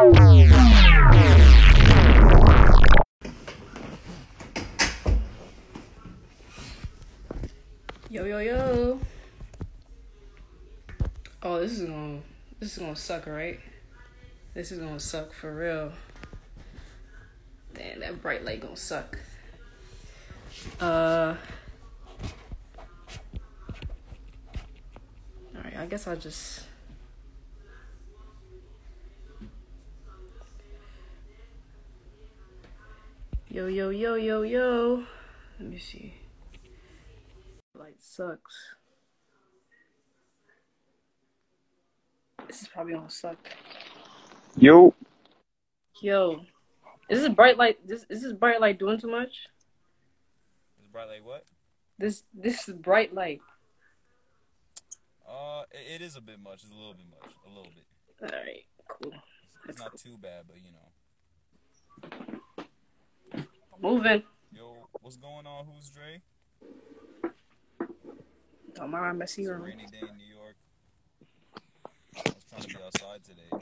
Yo yo yo. Oh, this is gonna this is gonna suck, right? This is gonna suck for real. Damn, that bright light gonna suck. Uh. Alright, I guess I'll just. Yo, yo, yo, yo, yo. Let me see. Light sucks. This is probably gonna suck. Yo, Yo, is this bright light? This is this bright light doing too much? Is bright light what? This this is bright light. Uh, it, it is a bit much. It's a little bit much. A little bit. All right, cool. It's, it's not too bad, but you know. Moving. Yo, what's going on? Who's Dre? Don't mind my messy room. rainy day in New York. I was trying to be outside today, but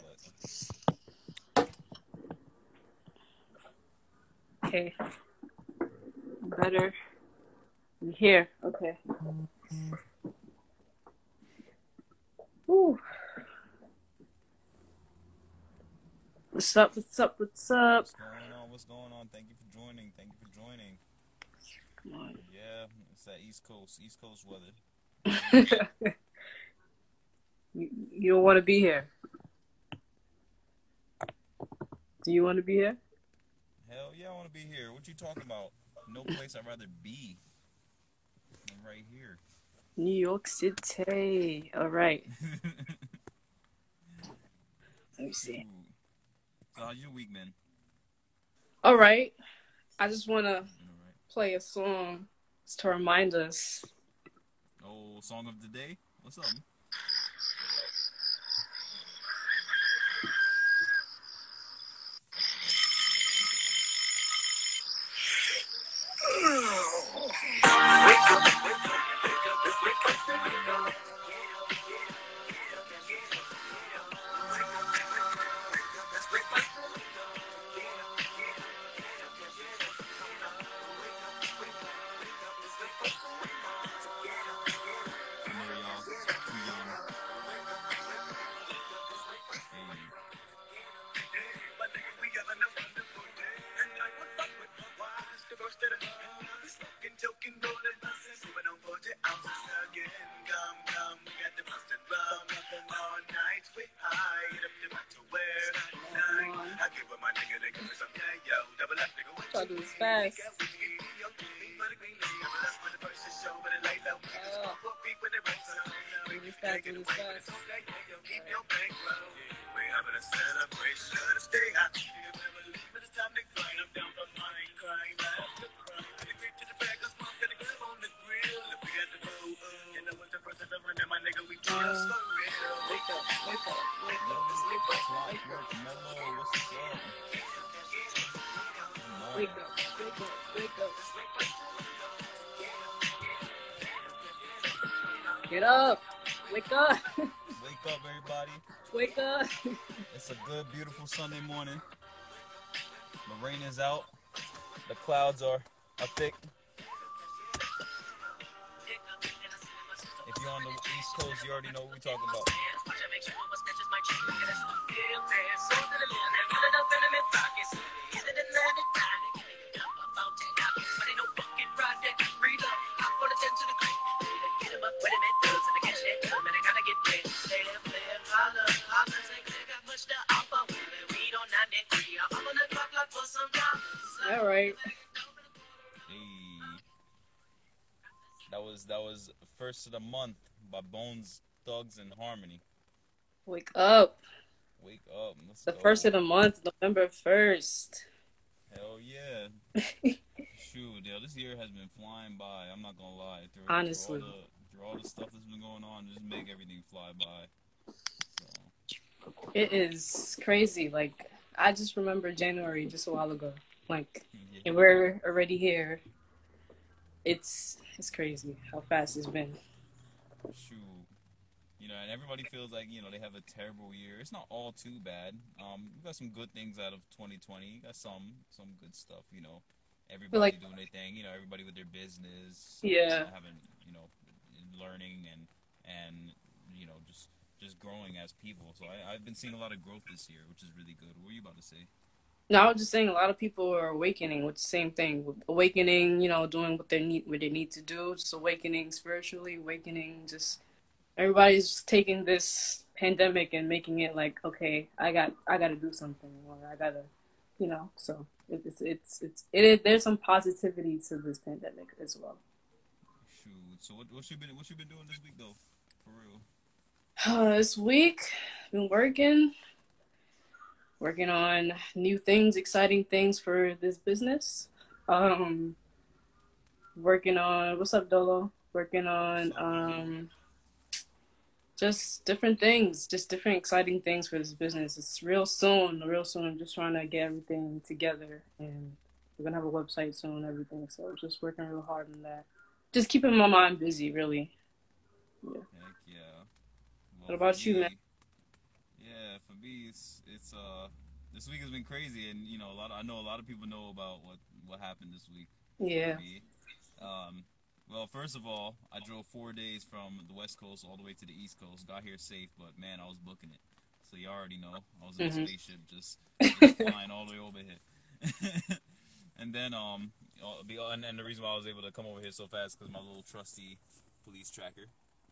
Okay. Better. You Here. Okay. Ooh. What's up? What's up? What's up? what's going on? What's going on? Thank you for joining. Thank you for joining. Come on. Yeah, it's that East Coast, East Coast weather. you, you don't want to be here. Do you want to be here? Hell yeah, I want to be here. What you talking about? No place I'd rather be than right here. New York City. All right. Let me see. Ooh. So how's your week been? All right. I just want to play a song to remind us. Oh, song of the day. What's up? Wake up, Wake up, everybody. wake up. It's a good, beautiful Sunday morning. The rain is out. The clouds are, are thick. If you're on the East Coast, you already know what we're talking about. All right. Hey. That was that was first of the month by Bones Thugs and Harmony. Wake up. Wake up. Let's The go. first of the month, November 1st. Hell yeah. Shoot, yo, this year has been flying by. I'm not gonna lie. Through, Honestly. through all, the, through all the stuff that's been going on, just make everything fly by. So, It is crazy. Like, I just remember January just a while ago. Like, yeah. and we're already here. It's it's crazy how fast it's been. Shoot. you know, and everybody feels like you know they have a terrible year. It's not all too bad. Um, we got some good things out of 2020. You got some some good stuff. You know, everybody like- doing their thing. You know, everybody with their business. Yeah. having you know, learning and and you know just just growing as people. So I, I've been seeing a lot of growth this year, which is really good. What were you about to say? No, I was just saying a lot of people are awakening with the same thing. Awakening, you know, doing what they need what they need to do, just awakening spiritually, awakening just everybody's taking this pandemic and making it like, okay, I got I gotta do something or I gotta you know, so it's it's it's it is there's some positivity to this pandemic as well. Shoot. So what what you been what you been doing this week though? For real. Uh, this week, been working, working on new things, exciting things for this business. Um, working on what's up, Dolo? Working on um, just different things, just different exciting things for this business. It's real soon, real soon. I'm just trying to get everything together, and we're gonna have a website soon, everything. So just working real hard on that. Just keeping my mind busy, really. Yeah. Heck yeah. What about you, man? It's it's uh this week has been crazy, and you know a lot. Of, I know a lot of people know about what what happened this week. Yeah. Um. Well, first of all, I drove four days from the West Coast all the way to the East Coast. Got here safe, but man, I was booking it. So you already know I was in Mhm. a spaceship, just, just flying all the way over here. and then um, uh, and, and the reason why I was able to come over here so fast because my little trusty police tracker.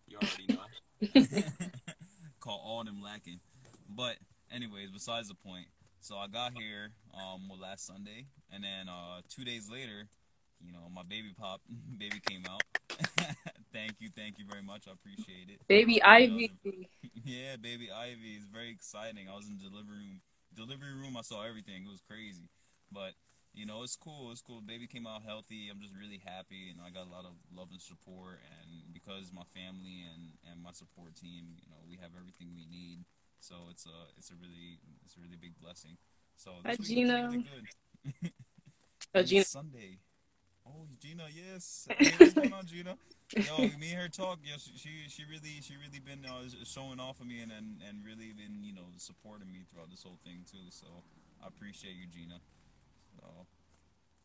You already know. Call all them lacking. But anyways, besides the point. So I got here um well, last Sunday, and then uh two days later, you know, my baby pop baby came out. thank you, thank you very much. I appreciate it. Baby Ivy. Yeah, baby Ivy is very exciting. I was in delivery room. Delivery room, I saw everything. It was crazy, but you know, it's cool. It's cool. Baby came out healthy. I'm just really happy, and I got a lot of love and support. And because my family and and my support team, you know, we have everything we need. So it's a it's a really it's a really big blessing. So Hi, this week Gina. really good. Oh, Gina. Sunday. Oh, Gina, yes. Hey, what's going on, Gina? Yo, me and her talk. Yeah, she she, she really she really been uh, showing off of me and, and and really been you know supporting me throughout this whole thing too. So I appreciate you, Gina. So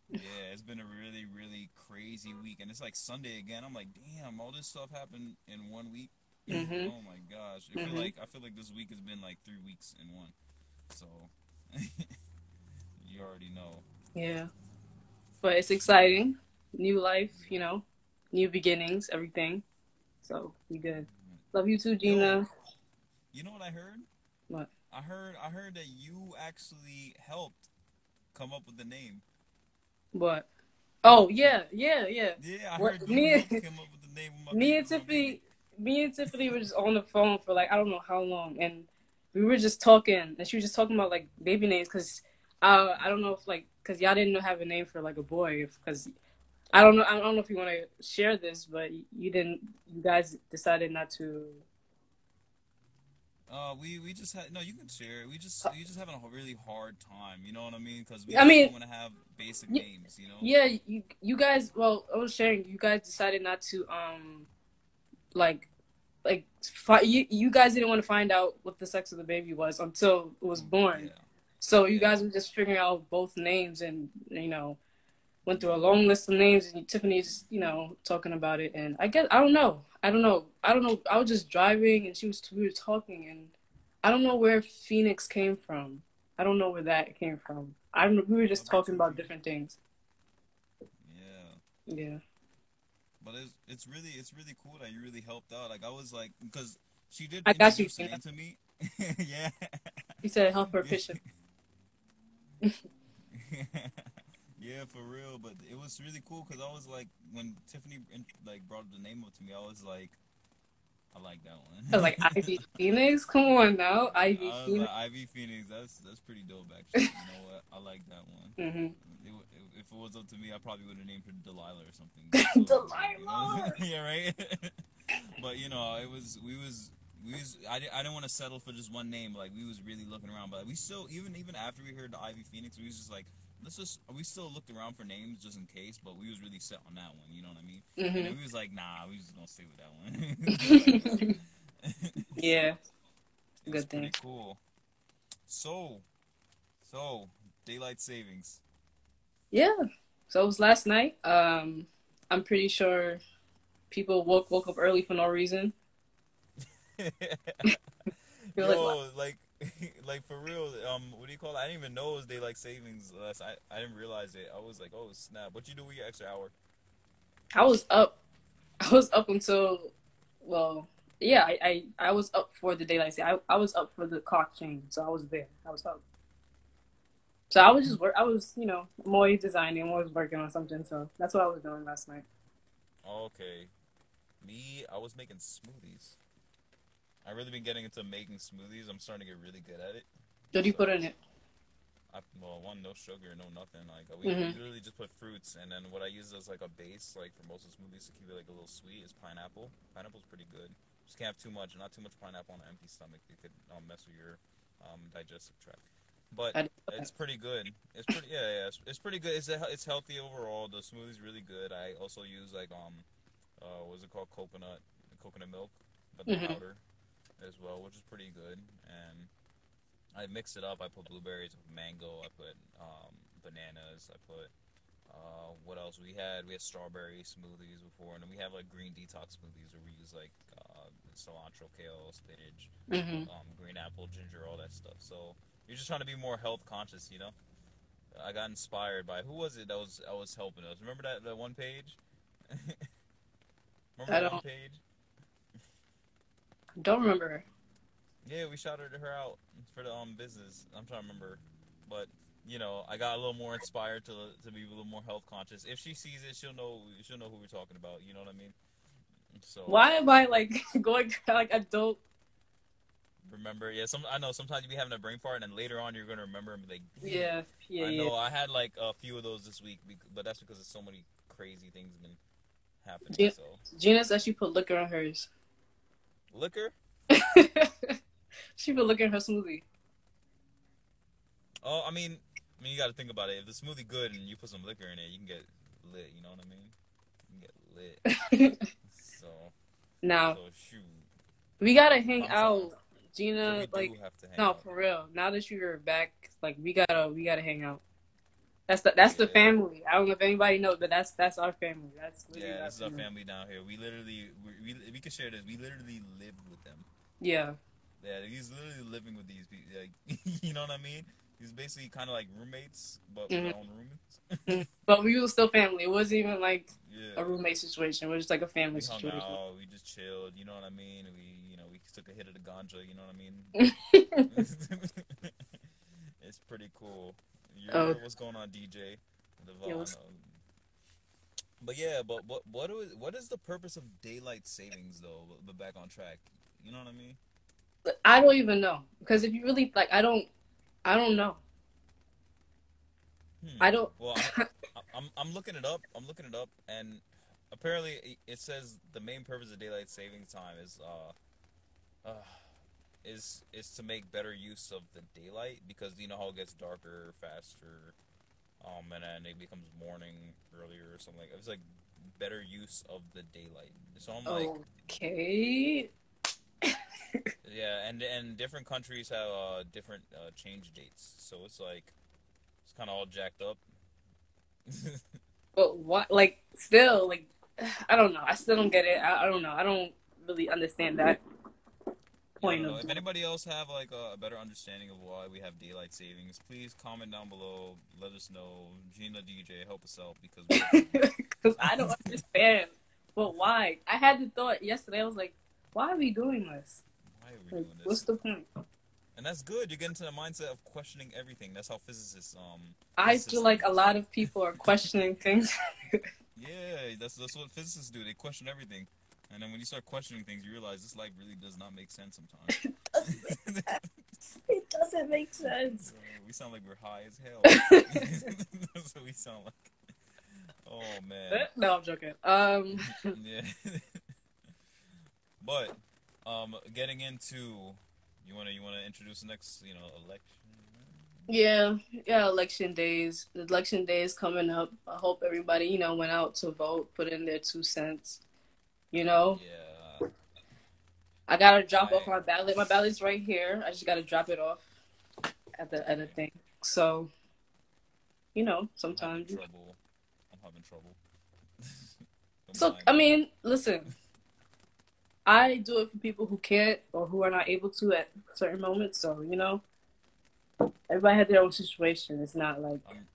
yeah, it's been a really really crazy week, and it's like Sunday again. I'm like, damn, all this stuff happened in one week. Mhm. Oh my gosh, I feel Mhm. like I feel like this week has been like three weeks in one. So you already know. Yeah. But it's exciting. New life, you know, new beginnings, everything. So we good. Love you too, Gina. You know what I heard? What? I heard I heard that you actually helped come up with the name. What? Oh yeah, yeah, yeah. Yeah, I What- heard you me- came up with the name of my Me and Tiffany. Me and Tiffany were just on the phone for like I don't know how long, and we were just talking, and she was just talking about like baby names because uh, I don't know if like because y'all didn't know have a name for like a boy because I don't know I don't know if you want to share this, but you didn't. You guys decided not to. Uh, we we just had no. You can share. We just we just having a really hard time. You know what I mean? Because we I mean- want to have basic Ye- names. You know. Yeah, you you guys. Well, I was sharing. You guys decided not to um, like, like fi- you you guys didn't want to find out what the sex of the baby was until it was born. Yeah. So you guys were just figuring out both names, and you know, went through a long list of names, and Tiffany just you know talking about it, and I guess I don't know, I don't know, I don't know. I was just driving, and she was we were talking, and I don't know where Phoenix came from. I don't know where that came from. I don't- we were just talking about different things. Yeah. Yeah. But it's it's really it's really cool that you really helped out. Like I was like because she did I got you, Gina. to me. yeah. He said help her fish it. yeah, for real. But it was really cool because I was like, when Tiffany like brought the name up to me, I was like, I like that one. I was like Ivy Phoenix. Come on now, Ivy Phoenix. like, Ivy Phoenix. That's that's pretty dope, actually. You know what? I like that one. hmm It, if it was up to me, I probably would have named her Delilah or something. Delilah! You know? yeah, right. but you know, it was we was we was I, di- I didn't want to settle for just one name. Like we was really looking around, but we still even even after we heard the Ivy Phoenix, we was just like. Let's just. We still looked around for names just in case, but we was really set on that one. You know what I mean? hmm And we was like, nah, we just gonna stay with that one. Yeah, good thing. Cool. So, so daylight savings. Yeah. So it was last night. Um, I'm pretty sure people woke woke up early for no reason. You're like, like, like for real. Um, what do you call it? I didn't even know it was daylight savings. Last I I didn't realize it. I was like, oh snap! What you do with your extra hour? I was up. I was up until, well, yeah, I, I, I was up for the daylight. sa- I, I was up for the clock change, so I was there. I was up. So I was just work. I was, you know, more designing, more working on something. So that's what I was doing last night. Okay, me, I was making smoothies. I've really been getting into making smoothies. I'm starting to get really good at it. What do you put in it? I, well, one, no sugar, no nothing. Like we Mhm. literally just put fruits, and then what I use as like a base, like for most of the smoothies to keep it like a little sweet, is pineapple. Pineapple's pretty good. Just can't have too much, not too much pineapple on an empty stomach. It could um, mess with your um, digestive tract. But I didn't put it's pretty good. It's pretty yeah yeah. It's, it's pretty good. It's a, it's healthy overall. The smoothie's really good. I also use like um, uh, what's it called? Coconut coconut milk, but the Mhm. powder as well, which is pretty good. And I mix it up. I put blueberries, mango, I put um, bananas, I put uh, what else? We had we had strawberry smoothies before, and then we have like green detox smoothies where we use like uh, cilantro, kale, spinach, hmm um, green apple, ginger, all that stuff. So you're just trying to be more health conscious, you know. I got inspired by who was it that was I was helping us. Remember that that one page? Remember I that one don't- page? Don't remember. Yeah, we shouted her out for the um business. I'm trying to remember, but you know, I got a little more inspired to to be a little more health conscious. If she sees it, she'll know she'll know who we're talking about. You know what I mean? So Why am I like going like don't? Remember, yeah. Some I know sometimes you be having a brain fart, and then later on you're gonna remember and be like, Yeah, yeah, I yeah. know I had like a few of those this week, but that's because of so many crazy things been happening. Yeah. So Gina said she put liquor on hers. liquor. she put liquor in her smoothie. Oh, I mean, I mean, you got to think about it. If the smoothie good and you put some liquor in it, you can get lit. You know what I mean? You can get lit. So, now so shoot. we gotta hang out, Gina. we Like have to hang no, out. for real. Now that you're back, like we gotta we gotta hang out. That's the that's the family. I don't know if anybody knows, but that's that's our family. That's literally Yeah, our this is our family. family down here. We literally, we, we, we can share this. We literally live with them. Yeah, Yeah, he's literally living with these people. Like, you know what I mean? He's basically kind of like roommates, but with Mhm. their own roommates. but we were still family. It wasn't even like Yeah. a roommate situation. It was just like a family we situation. out, we just chilled, you know what I mean? We, we took a hit of the ganja, you know what I mean? it's pretty cool. You Oh. what's going on, DJ? Devon, but yeah, but what what is what is the purpose of daylight savings though? But- back on track, you know what I mean? I don't even know because if you really like, I don't, I don't know. Hmm. I don't. Well, I, I'm I'm looking it up. I'm looking it up, and apparently it- it says the main purpose of daylight saving time is uh, uh is is to make better use of the daylight because you know how it gets darker faster, um, and then it becomes morning earlier or something. Like It's like better use of the daylight. So I'm like, okay. yeah, and and different countries have uh different uh, change dates, so it's like it's kind of all jacked up. But what? Like, still, like, I don't know. I still don't get it. I, I don't know. I don't really understand that point of. If anybody else have like a, a better understanding of why we have daylight savings, please comment down below. Let us know. Gina DJ, help us out because Because I don't understand. But why? I had the thought yesterday. I was like, why are we doing this? why are we Like, doing this? what's the point? And that's good. You get into the mindset of questioning everything. That's how physicists um. I physicists feel like a lot of people are questioning things. Yeah, that's that's what physicists do. They question everything, and then when you start questioning things, you realize this life really does not make sense sometimes. it doesn't make sense. So we sound like we're high as hell. That's what we sound like. Oh man. No, I'm joking. Um, yeah. but um, getting into you wanna you wanna introduce the next you know election. yeah, yeah. Election days. The election day is coming up. I hope everybody, you know, went out to vote, put in their two cents. You know, Yeah. I gotta drop off my ballot. My ballot's right here. I just gotta drop it off at the at the thing. So, you know, I'm having sometimes. trouble. I'm having trouble. So I mean, listen. I do it for people who can't or who are not able to at certain moments. So you know, everybody had their own situation. It's not like I'm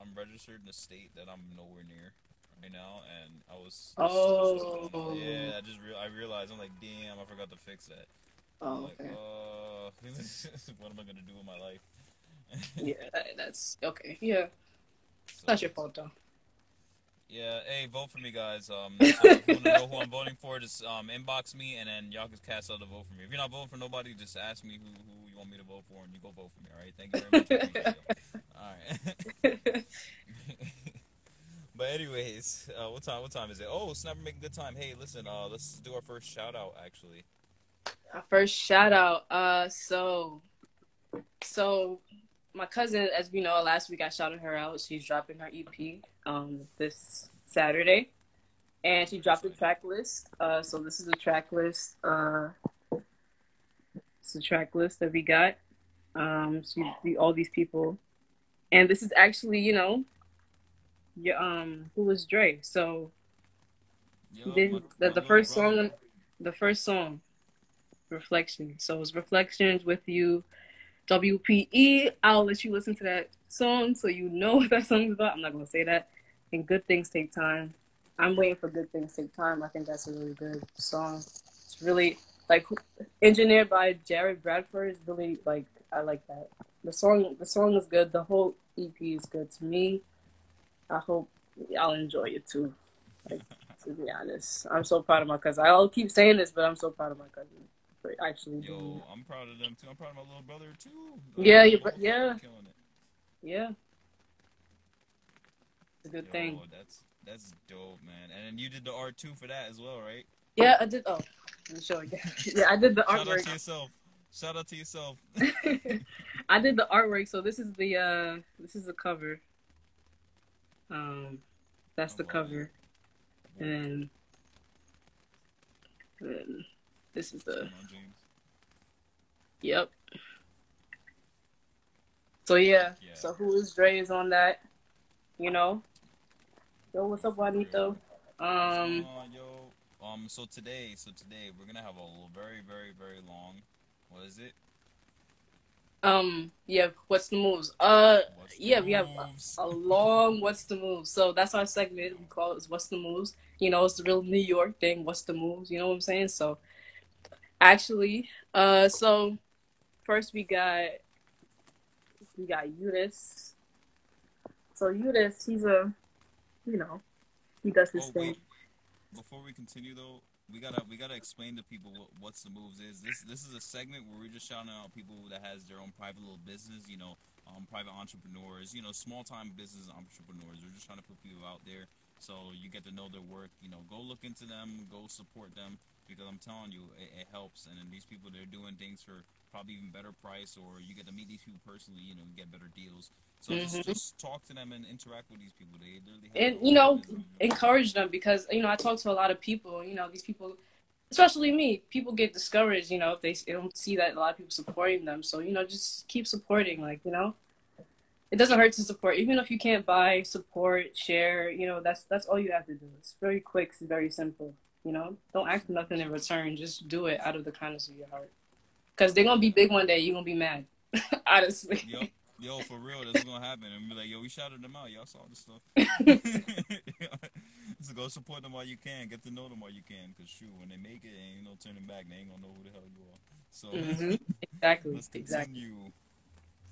I'm registered in a state that I'm nowhere near right now, and I was. Oh. Yeah, I just real I realized I'm like, damn, I forgot to fix that. I'm oh like, okay. uh, what am I gonna do with my life? yeah, that's okay. Yeah, So, not your fault though. Yeah, hey, vote for me, guys. Um, if you want to know who I'm voting for, just um, inbox me, and then y'all can cast out a vote for me. If you're not voting for nobody, just ask me who, who you want me to vote for, and you go vote for me. All right? Thank you very much. I appreciate it. All right. but anyways, uh, what time? What time is it? Oh, Snapper making good time. Hey, listen, uh, let's do our first shout out. Actually, Our first shout out. Uh, so, so my cousin, as we know, last week I shouted her out. She's dropping her EP um this Saturday, and she dropped a track list. Uh, so this is a track list. Uh, it's a track list that we got. Um, she all these people, and this is actually, you know, your um, who was Dre? So Yo, Then my- the, my the first brother. song, the first song, Reflection. So it's Reflections with you, WPE. I'll let you listen to that song so you know what that song's about. I'm not gonna say that. And good things take time. I'm waiting for good things take time. I think that's a really good song. It's really like engineered by Jared Bradford. Is really like I like that. The song, the song is good. The whole EP is good to me. I hope y'all enjoy it too to be honest. I'm so proud of my cousin. I'll keep saying this, but I'm so proud of my cousin for actually doing Yo, it. I'm proud of them too. I'm proud of my little brother too. Yeah, yeah. killing it. Yeah. It's a good Yo, thing. That's that's dope, man. And then you did the art too for that as well, right? Yeah, I did. Oh, let me show you. yeah, I did the artwork. Shout out to yourself. Shout out to yourself. I did the artwork. So this is the uh this is the cover. Um, that's the cover, and, and then this is the Come on, James. Yep. So yeah. Yeah. So who is Dre is on that? You know. Yo, what's up, Juanito? Um, yo? Um, so today, so today we're gonna have a very, very, very long. What is it? Um, yeah. What's the moves? Uh, the yeah, we have a, a long what's the moves. So that's our segment. We call it what's the moves. You know, it's the real New York thing. What's the moves? You know what I'm saying? So, actually, uh, so first we got we got Eudis. So Eudis, he's a, you know, he does his Oh, thing. wait. Before we continue though, we gotta we gotta explain to people what what's the moves is. This this is a segment where we're just shouting out people that has their own private little business. You know, um, private entrepreneurs. You know, small time business entrepreneurs. We're just trying to put people out there so you get to know their work. You know, go look into them, go support them because I'm telling you, it, it helps. And then these people they're doing things for probably even better price, or you get to meet these people personally. You know, get better deals. So Mhm. just, just talk to them and interact with these people. They literally and you know encourage them because you know i talk to a lot of people you know these people especially me people get discouraged you know if they, they don't see that a lot of people supporting them so you know just keep supporting like you know it doesn't hurt to support even if you can't buy support share you know that's that's all you have to do it's very quick it's very simple you know don't ask nothing in return just do it out of the kindness of your heart because they're gonna be big one day you're gonna be mad honestly Yo, yo, for real, that's gonna happen. And be like, yo, we shouted them out. Y'all saw this stuff. so go support them while you can. Get to know them while you can. Cause shoot, when they make it, ain't no turning back. They ain't gonna know who the hell you are. So Mhm. exactly let's exactly.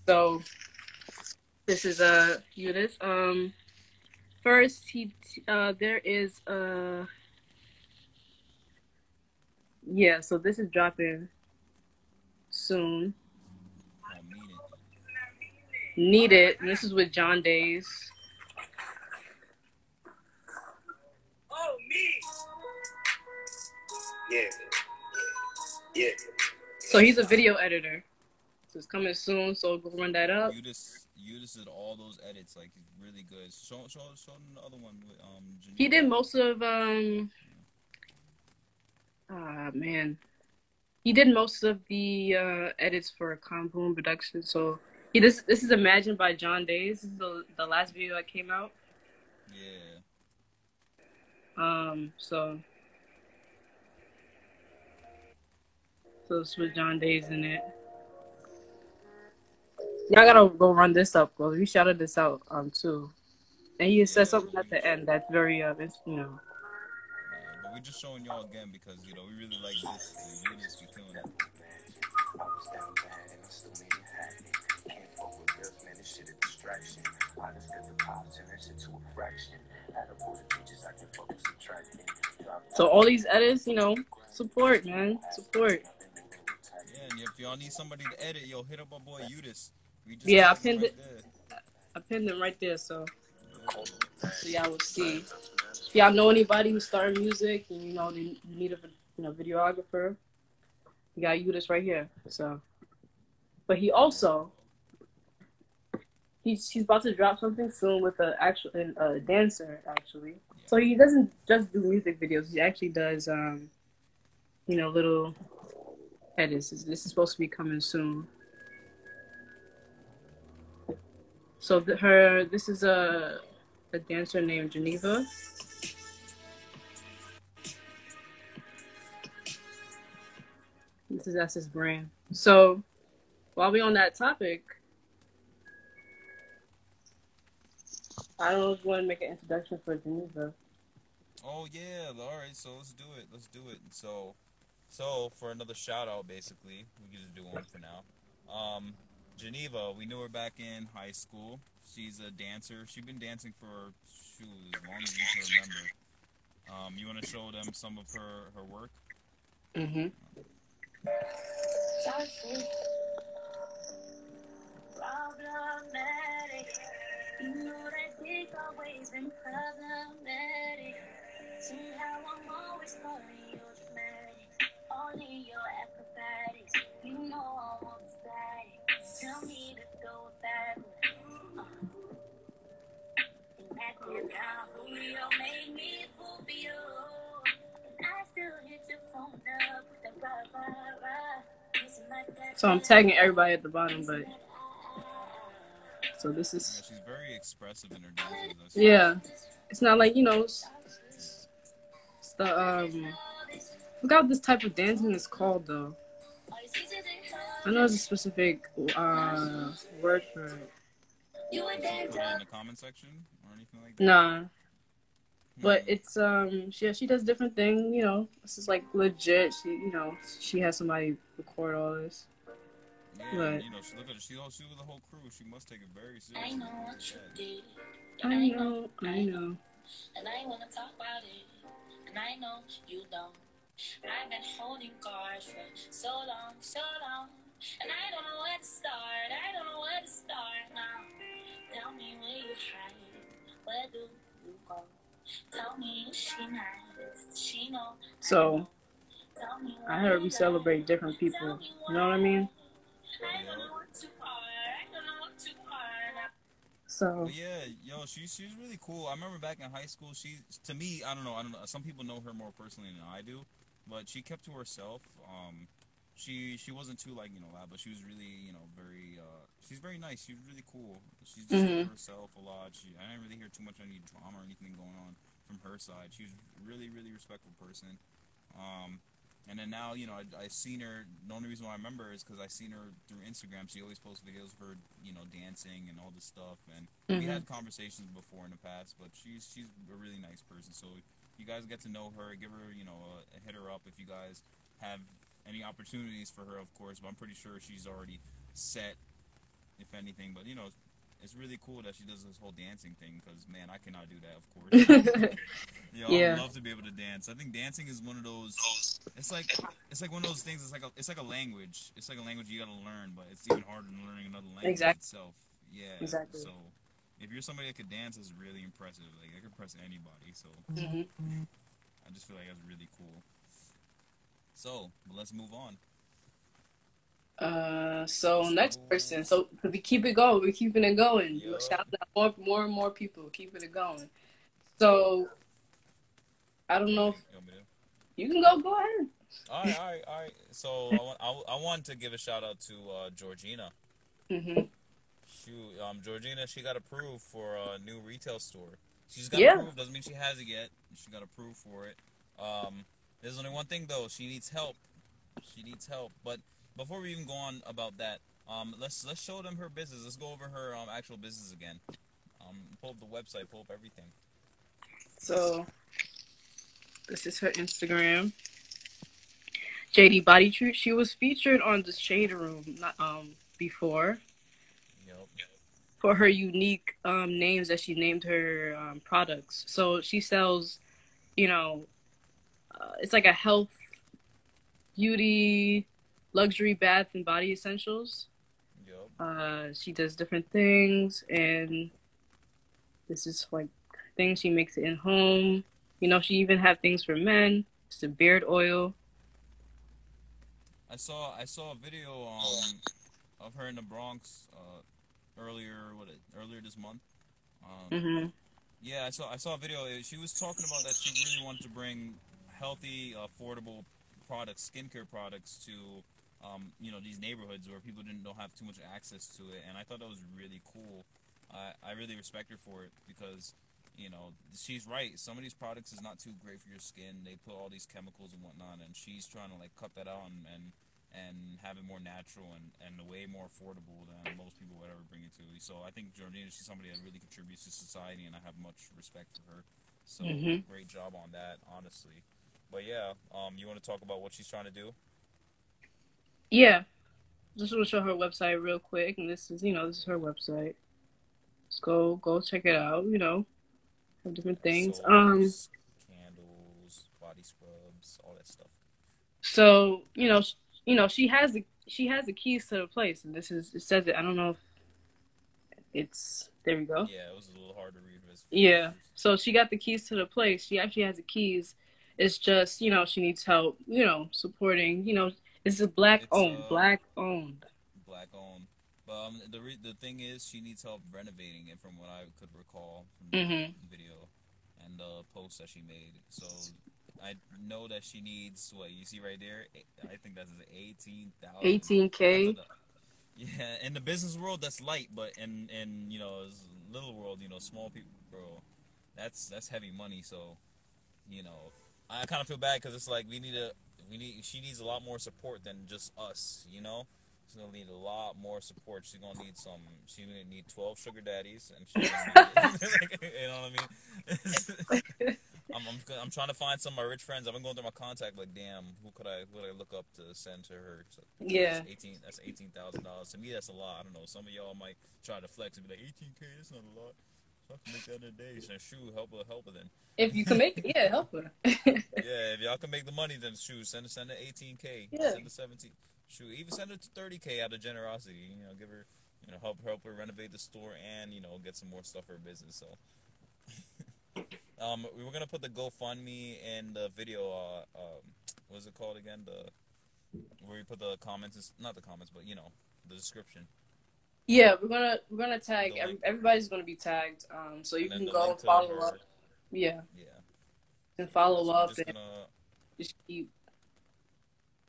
So this is uh Eudis. Um first he uh there is uh yeah, so this is dropping soon. I mean it. Need it. And this is with John Days. Oh, me. Yeah. Yeah. So he's a video editor. So it's coming soon, so go run that up. You just you just did all those edits. Like really good. Show show show them the other one with um. He did most of um ah man. he did most of the uh, edits for Compoon Production. So he this this is Imagine by John Days. This is the the last video that came out. Yeah. Um, so so it's with John Days in it. Y'all gotta go run this up, cause we shouted this out um too, and he said something at the end that's very uh you know we're just showing y'all again because you know we really like this. We really just be killing it. so all these edits, you know, support man, support. Yeah, and if y'all need somebody to edit, yo, hit up our boy Eudis. Yeah, I pinned right there. I pinned them right there, so. So y'all will see. If y'all know anybody who's starting music and you know they you need a you know videographer, you got Eudis right here. So, but he also he's he's about to drop something soon with a actual a dancer actually. So he doesn't just do music videos. He actually does um you know little edits. This this is supposed to be coming soon. So the, her this is a a dancer named Geneva. This is that's brand. So while we on that topic, I don't know if you want to make an introduction for Geneva. Oh yeah, all right. So let's do it. Let's do it. So, so for another shout out, basically, we can just do one for now. Um, Geneva, we knew her back in high school. She's a dancer. She's been dancing for shoot as long as you can remember. Um, you want to show them some of her her work? Mm-hmm. Tell me to go backwards. And that did not Julio made me fool for you. And I still hit your phone up with the rah rah rah. Kissing like that. So I'm tagging everybody at the bottom, but so this Yeah, is she's very expressive in her dances. Yeah. It's not like you know. It's, it's the um. I forgot what this type of dancing is called though. I know there's a specific uh word for it. You a it in the comment section or anything like that. Nah, but Hmm. it's um she she does different thing. You know, this is like legit. She you know she has somebody record all this. Yeah, Right. and, you know, she look at her. She, she with the whole crew. She must take it very seriously. I know what you Yeah. did. I know, I know. And I wanna talk about it. And I know you don't. I've been holding cards for so long, so long. And I don't know where to start. I don't know where to start now. Tell me where you hide. Where do you go? Tell me is she nice? She know? So Tell me I heard we celebrate different people. You know what I mean? I don't know what to hard. I don't know what to hard. So But yeah, yo, she's she's really cool. I remember back in high school, she to me, I don't know, I don't know. Some people know her more personally than I do, but she kept to herself. Um, she she wasn't too like you know loud, but she was really you know very. Uh, she's very nice. She's really cool. She's just Mhm. herself a lot. She I didn't really hear too much any drama or anything going on from her side. She was really really respectful person. Um, and then now, you know, I, I seen her. The only reason why I remember is because I seen her through Instagram. She always posts videos of her, you know, dancing and all this stuff. And we Mhm. had conversations before in the past, but she's she's a really nice person. So you guys get to know her. Give her, you know, a, hit her up if you guys have any opportunities for her, of course. But I'm pretty sure she's already set, if anything. But you know, it's really cool that she does this whole dancing thing. Because man, I cannot do that, of course. Yo, Yeah. I'd love to be able to dance. I think dancing is one of those. It's like it's like one of those things. It's like a it's like a language. It's like a language you gotta learn, but it's even harder than learning another language Exact- itself. Yeah. Exactly. So if you're somebody that could dance, it's really impressive. Like I could impress anybody. So Mhm. I just feel like that's really cool. So, let's move on. Uh, so next person. So we keep it going. We're keeping it going. Yo. Shout out more, more and more people. Keeping it going. So I don't know if You want me to- you can go. Go ahead. All right, all right, all right. So I want I, I want to give a shout out to uh, Georgina. hmm Shoot, um, Georgina, she got approved for a new retail store. She's got Yeah. approved. Doesn't mean she has it yet. She got approved for it. Um, there's only one thing though. She needs help. She needs help. But before we even go on about that, um, let's let's show them her business. Let's go over her um actual business again. Um, pull up the website. Pull up everything. So this is her Instagram. JD Body Treat. She was featured on the Shade Room um before Yup. for her unique um names that she named her um, products. So she sells, you know, it's like a health, beauty, luxury bath and body essentials. Yup. Uh, she does different things, and this is like things she makes it in home. You know, she even have things for men. It's the beard oil. I saw I saw a video um of her in the Bronx uh earlier what it- earlier this month. Um, hmm Yeah, I saw I saw a video. She was talking about that she really wanted to bring healthy, affordable products, skincare products to um, you know these neighborhoods where people didn't don't have too much access to it, and I thought that was really cool. I I really respect her for it because you know she's right. Some of these products is not too great for your skin. They put all these chemicals and whatnot, and she's trying to like cut that out and and, and have it more natural and, and way more affordable than most people would ever bring it to. So I think Jordina, she's somebody that really contributes to society, and I have much respect for her. So Mhm. great job on that, honestly. But yeah, um, you want to talk about what she's trying to do? Yeah, just want to show her website real quick, and this is you know this is her website. Let's go go check it out. You know, have different things. Um, candles, body scrubs, all that stuff. so you know sh- you know she has the she has the keys to the place, and this is it says it. I don't know if it's there. We go. Yeah, it was a little hard to read. Yeah. So she got the keys to the place. She actually has the keys. It's just, you know, she needs help, you know, supporting, you know, it's a black It's, owned, uh, black owned. black owned. But um, the re- the thing is, she needs help renovating it, from what I could recall from the Mhm. video and the post that she made. So I know that she needs what you see right there. I think that's eighteen thousand. 18K. Yeah, in the business world, that's light, but in in you know little world, you know, small people, bro, that's that's heavy money. So, you know, I kind of feel bad because it's like we need a we need she needs a lot more support than just us. You know, she's gonna need a lot more support. She's gonna need some. She's gonna need twelve sugar daddies, and she's gonna need, you know what I mean. I'm, I'm I'm trying to find some of my rich friends. I've been going through my contact, like, damn, who could I who could I look up to send to her? So, Yeah. that's eighteen. That's eighteen thousand dollars. To me, that's a lot. I don't know. Some of y'all might try to flex and be like, eighteen k. That's not a lot. I can make that in a day. So shoot, help her, help her then. If you can make it, yeah, help her. Yeah, if y'all can make the money, then shoot, send her, send her eighteen k. Yeah. Send her seventeen. Shoot, even send her to thirty k out of generosity. You know, give her, you know, help help her renovate the store and you know get some more stuff for her business. So. Um, we were gonna put the GoFundMe in the video. Uh, um, what is it called again? The where we put the comments, not the comments, but you know, the description. Yeah, we're gonna we're gonna tag every, everybody's gonna be tagged. Um so you can go and follow up. Yeah. Yeah. And follow So up and gonna, just keep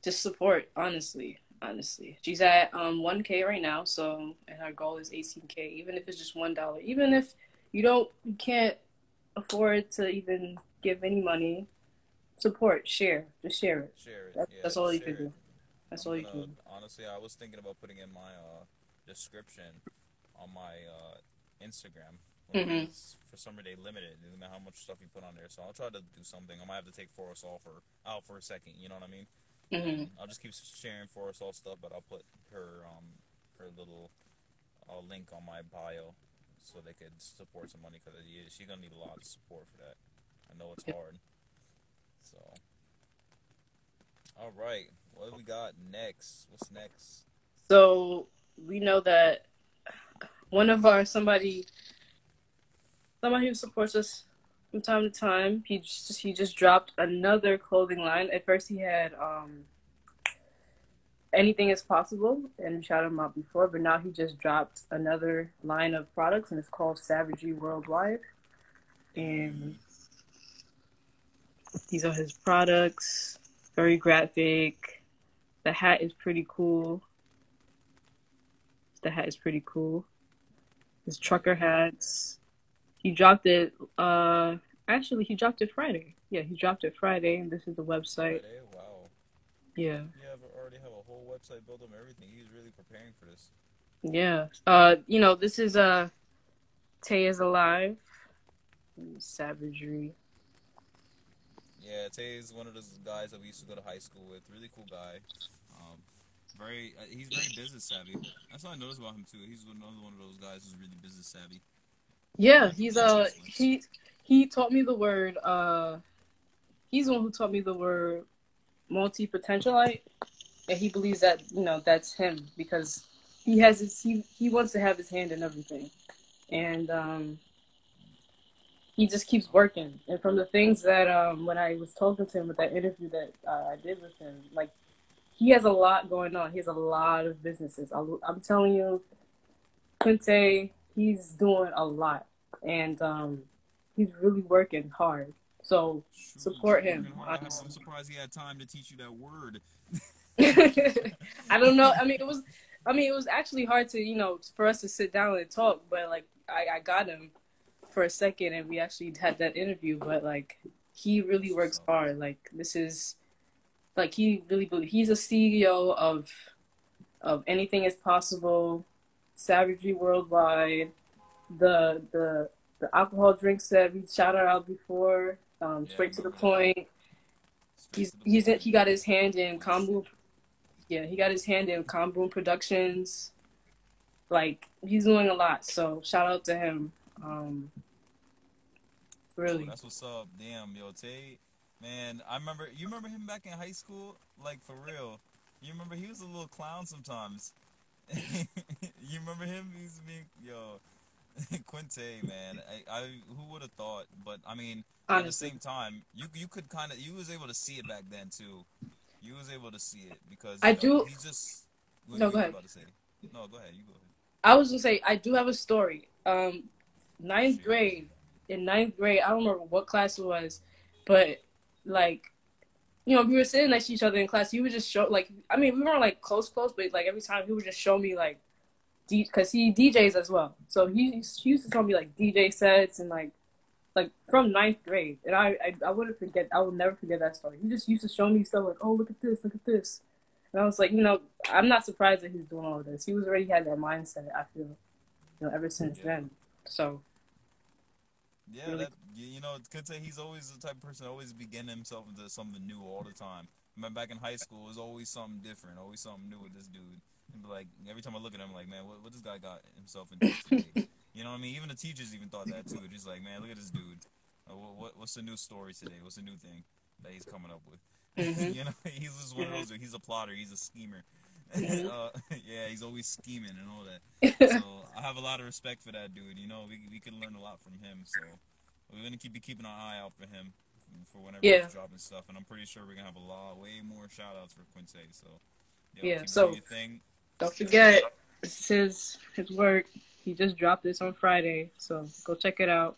just support, honestly. Honestly. She's at um one K right now, so and her goal is eighteen K, even if it's just one dollar. Even if you don't you can't afford to even give any money, support, share. Just share it. share it. That, yeah, that's all you can it. do. That's I'm all you gonna- can do. Honestly, I was thinking about putting in my uh, description on my uh, Instagram. Mhm. it's For summer day limited, no matter how much stuff you put on there. So I'll try to do something. I might have to take Forest All for out for a second. You know what I mean? hmm I'll just keep sharing Forest All stuff, but I'll put her um her little uh, link on my bio so they could support some money because she's gonna need a lot of support for that. I know it's hard. So, all right, what do we got next? What's next? So we know that one of our somebody somebody who supports us from time to time, he just he just dropped another clothing line. At first he had um anything is possible and we shouted him out before, but now he just dropped another line of products and it's called Savagery Worldwide. And these are his products. very graphic. The hat is pretty cool. The hat is pretty cool. His trucker hats. He dropped it. Uh, actually, he dropped it Friday. Yeah, he dropped it Friday, and this is the website. Friday? Wow. Yeah, You have already have a whole website built up and everything. He's really preparing for this. yeah. Uh, you know, this is uh, Tay is alive. Savagery. Yeah, Tay is one of those guys that we used to go to high school with. Really cool guy. Very, uh, he's very business savvy. That's what I noticed about him too. He's another one of those guys who's really business savvy. Yeah, he's uh he he taught me the word uh he's the one who taught me the word multi potentialite and he believes that you know that's him because he has his he, he wants to have his hand in everything and um he just keeps working and from the things that um when I was talking to him with that interview that uh, I did with him like he has a lot going on he has a lot of businesses I'm, I'm telling you Quinte he's doing a lot and um he's really working hard so Support him. working hard. I'm I'm surprised he had time to teach you that word. I don't know. I mean, it was. I mean, it was actually hard to, you know, for us to sit down and talk. But like, I, I got him for a second, and we actually had that interview. But like, he really works hard. Like, this is, like, he really believe he's a CEO of, of anything is possible, Savagery Worldwide, the the the alcohol drinks that we shouted out before, um, Yeah, straight to the point. He's he's he got his hand in Combo yeah, he got his hand in Comboom Productions. Like he's doing a lot, so shout out to him. Um, really, That's what's up. Damn, yo, Tay, man, I remember. You remember him back in high school? Like for real. You remember he was a little clown sometimes. you remember him? He used to yo, Quinte, man. I, I who would have thought? But I mean, at the same time, you you could kind of you was able to see it back then too. You was able to see it because I know, do- He's just. No, go ahead. About to say. No, go ahead. You go ahead. I was gonna say I do have a story. Um, ninth grade. In ninth grade, I don't remember what class it was, but like, you know, we were sitting next to each other in class. He would just show like, I mean, we weren't like close, close, but like every time he would just show me like, because he DJs as well. So he, he used to tell me like DJ sets and like, like from ninth grade, and I I, I wouldn't forget. I will never forget that story. He just used to show me stuff like, oh look at this, look at this, and I was like, you know, I'm not surprised that he's doing all this. He was already had that mindset. I feel, you know, ever since Yeah. then. So Yeah, Really that you you know, Quinte, he's always the type of person always beginning himself into something new all the time. Remember back in high school, it was always something different, always something new with this dude. And like every time I look at him, I'm like, man, what, what this guy got himself into today? you know what I mean? Even the teachers even thought that too. Just like, man, look at this dude. Uh, what, what what's the new story today? What's the new thing that he's coming up with? Mhm. you know, he's just one of those. He's a plotter. He's a schemer. Uh, yeah, he's always scheming and all that so I have a lot of respect for that dude. You know, we we can learn a lot from him. So we're gonna keep be keeping our eye out for him for whenever Yeah. he's dropping stuff. And I'm pretty sure we're gonna have a lot, way more shout outs for Quinte. So Yeah, keep so- don't forget, this is his his work. He just dropped this on Friday, so go check it out.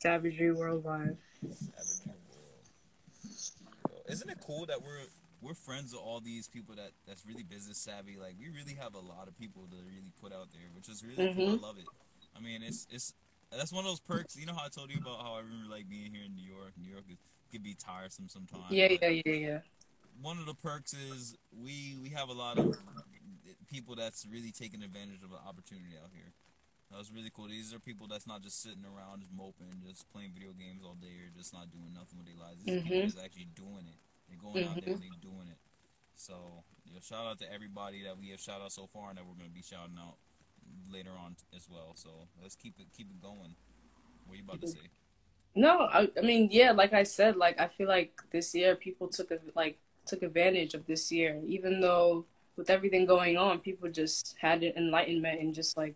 Savagery Worldwide. Savage New World. Isn't it cool that we're we're friends with all these people that that's really business savvy? Like we really have a lot of people to really put out there, which is really cool. Mhm. I love it. I mean, it's it's that's one of those perks. You know how I told you about how I remember like being here in New York. New York is, could be tiresome sometimes. Yeah, yeah, yeah, yeah. One of the perks is we we have a lot of people that's really taking advantage of the opportunity out here. That was really cool. These are people that's not just sitting around, just moping, just playing video games all day, or just not doing nothing with their lives. These are people that's actually doing it. They're going out there mm-hmm. and they're doing it. So, you know, shout out to everybody that we have shout out so far, and that we're gonna be shouting out later on as well. So let's keep it keep it going. What are you about to say? No, I, I mean, yeah, like I said, like I feel like this year people took a, like took advantage of this year, even though with everything going on, people just had an enlightenment and just like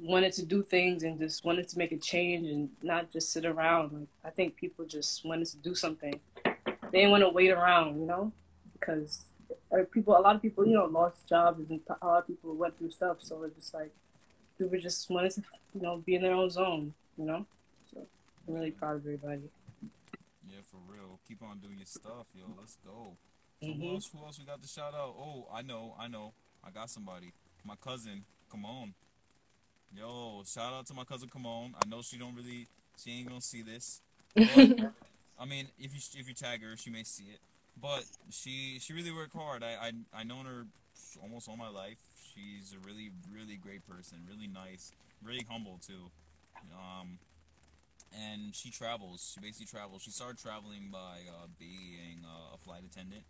wanted to do things and just wanted to make a change and not just sit around. Like I think people just wanted to do something. They didn't want to wait around, you know, because uh, people, a lot of people, you know, lost jobs and a lot of people went through stuff. So it's just like people just wanted to, you know, be in their own zone, you know. So I'm really proud of everybody. Yeah, for real. Keep on doing your stuff, yo. Let's go. So who Mhm. else? Who else we got to shout out? Oh, I know, I know. I got somebody. My cousin. Come on. Yo, shout out to my cousin. Come on. I know she don't really. She ain't gonna see this. I mean, if you if you tag her, she may see it. But she she really worked hard. I I I known her almost all my life. She's a really really great person. Really nice. Really humble too. Um, and she travels. She basically travels. She started traveling by uh, being uh, a flight attendant.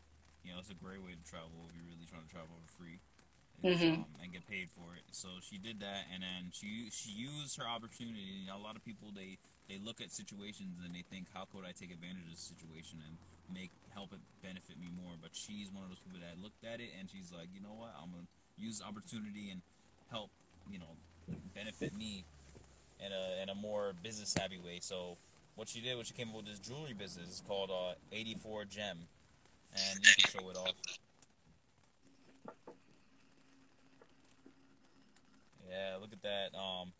You know, it's a great way to travel if you're really trying to travel for free is, Mhm. um, and get paid for it. So she did that, and then she she used her opportunity. You know, a lot of people they they look at situations and they think, how could I take advantage of this situation and make help it benefit me more? But she's one of those people that looked at it and she's like, you know what, I'm gonna use the opportunity and help, you know, benefit me in a in a more business savvy way. So what she did was she came up with this jewelry business it's called uh, 84 Gem, and you can show it off. Yeah, look at that. Um,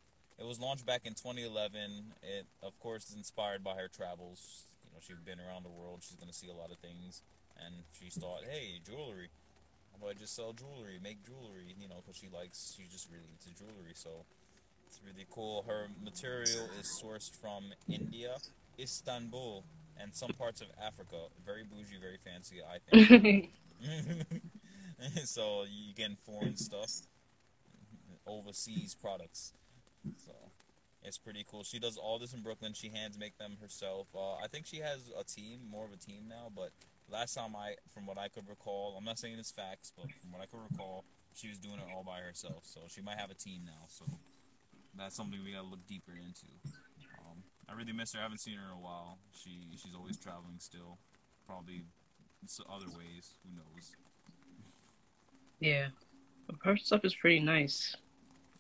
it was launched back in 2011. It, of course, is inspired by her travels. You know, she's been around the world. She's gonna see a lot of things, and she thought, "Hey, jewelry. How about I just sell jewelry, make jewelry? You know, because she likes, she's just really into jewelry. So it's really cool. Her material is sourced from India, Istanbul, and some parts of Africa. Very bougie, very fancy, I think. so you getting foreign stuff, overseas products. So it's pretty cool. She does all this in Brooklyn. She hands make them herself. Uh, I think she has a team, more of a team now. But last time I, from what I could recall, I'm not saying it's facts, but from what I could recall, she was doing it all by herself. So she might have a team now. So that's something we gotta look deeper into. Um, I really miss her. I haven't seen her in a while. She she's always traveling still. Probably other ways. Who knows? yeah. Her stuff is pretty nice.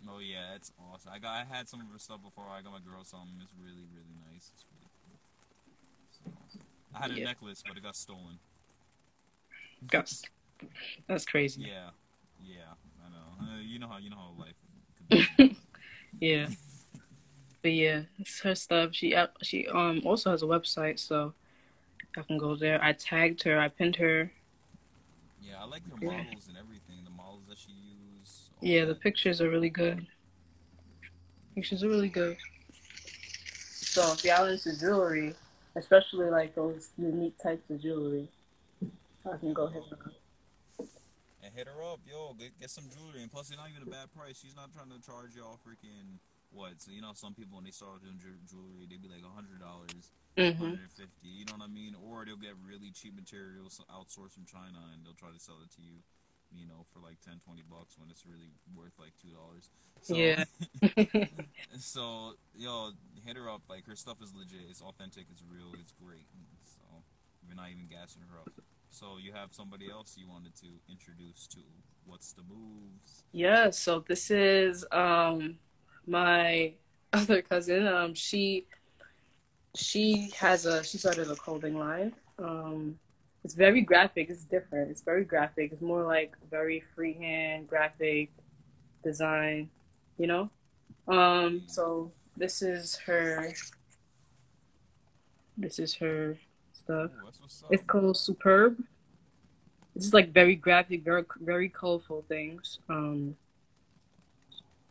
Oh yeah, it's awesome. I got I had some of her stuff before. I got my girl something. It's really really nice. It's really cool. So, I had a Yeah. necklace, but it got stolen. That's, that's crazy. Yeah, yeah, I know. Uh, you know how you know how life. Could be. Yeah. But yeah, it's her stuff. She uh, she um also has a website, so I can go there. I tagged her. I pinned her. yeah, I like her Yeah. models and everything. The models that she used. all Yeah, the pictures are really good. Pictures are really good. So if y'all into jewelry, especially like those unique types of jewelry, I can go ahead and And hit her up, yo. Get, get some jewelry, and plus it's not even a bad price. She's not trying to charge y'all freaking what? So you know, some people when they start doing ju- jewelry, they be like a hundred dollars, hmm 150 you know what i mean or they'll get really cheap materials outsourced from china and they'll try to sell it to you you know for like 10 20 bucks when it's really worth like two dollars. So, Yeah. so yo hit her up. Like her stuff is legit. It's authentic. It's real. It's great. So we're not even gassing her up. So you have somebody else you wanted to introduce to. What's the moves? Yeah, so this is um my other cousin. Um she she has a she started a clothing line. Um it's very graphic, it's different. It's very graphic. It's more like very freehand graphic design, you know? Um so this is her this is her stuff. Ooh, that's what's up It's called Superb. This is like very graphic, very very colorful things. Um,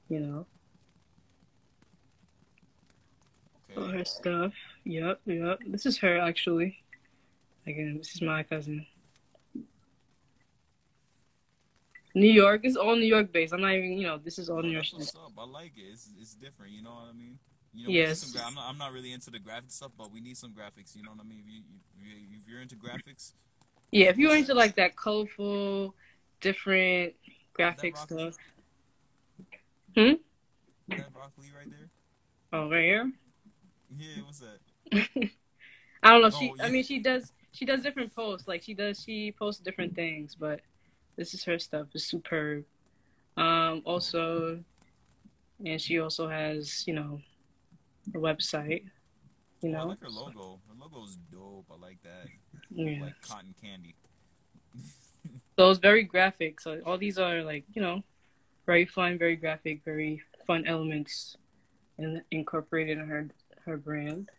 you know, all her stuff. Yep, yep. This is her actually. Again, this is my cousin. New York is all New York based. I'm not even, you know, this is all New York. What's up. I like it. It's, it's different. You know what I mean? You know, Yes. gra- I'm, not, I'm not really into the graphic stuff, but we need some graphics. You know what I mean? If, you, if, you, if you're into graphics, Yeah, if you're into like that colorful, different graphic Rock stuff. Hmm? that broccoli right there. Oh, right here. Yeah, what's that? I don't know. She, Oh, I mean, she does. She does different posts. Like she does. She posts different things. But this is her stuff. It's superb. Um. Also, and she also has, you know, a website. You Oh, I like her logo. Her logo's dope. I like that. Yeah. Like cotton candy. So it's very graphic. So all these are like, you know, very fun, very graphic, very fun elements, and incorporated in her her brand.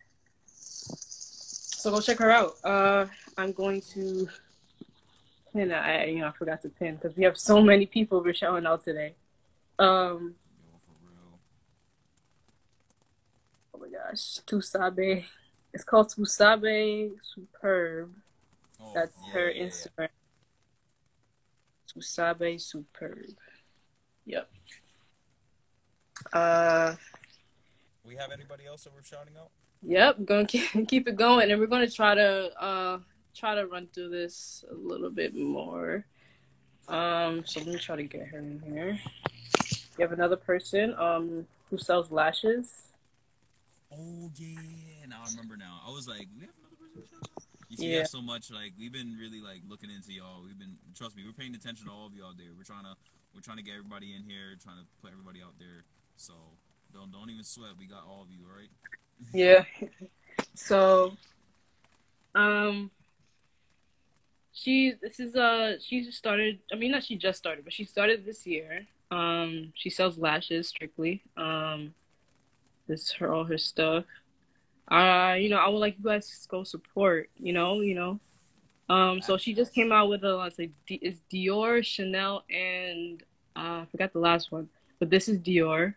So go check her out. Uh, I'm going to pin. I you know I forgot to pin because we have so many people we're showing out today. Um, Yo, for real. oh my gosh, Tusabe. It's called Tusabe Superb. Oh, That's yeah, her yeah, yeah. Instagram. Tusabe Superb. Yep. Uh, We have anybody else that we're shouting out? Yep. Gonna keep, keep it going, and we're gonna try to uh try to run through this a little bit more. Um, so let me try to get her in here. You have another person um who sells lashes. Oh yeah, now I remember now. I was like, we have another person. You see, Yeah. so much. Like we've been really like looking into y'all. We've been trust me, we're paying attention to all of y'all there. We're trying to we're trying to get everybody in here, trying to put everybody out there. So don't don't even sweat. We got all of you, all right? Yeah. So, um, she this is uh she just started. I mean, not she just started, but she started this year. Um, she sells lashes strictly. Um, this is her all her stuff. Uh, you know, I would like you guys to go support. You know, you know. Um, so she just came out with a let's say it's Dior, Chanel, and uh, I forgot the last one, but this is Dior.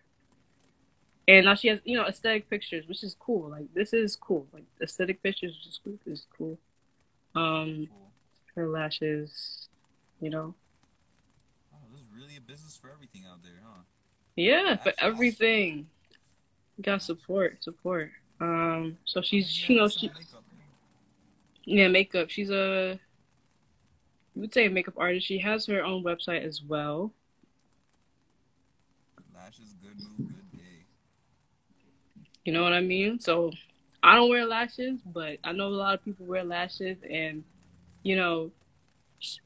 And now she has, you know, aesthetic pictures, which is cool. Like this is cool. Like aesthetic pictures is cool. Is cool. Um, her lashes, you know. Oh, there's really a business for everything out there, huh? Yeah, for everything. You got support, support. Um, so she's, you know, she, makeup, yeah, makeup. She's a, you would say a makeup artist. She has her own website as well. Lashes, good day. You know what I mean? So I don't wear lashes, but I know a lot of people wear lashes, and you know,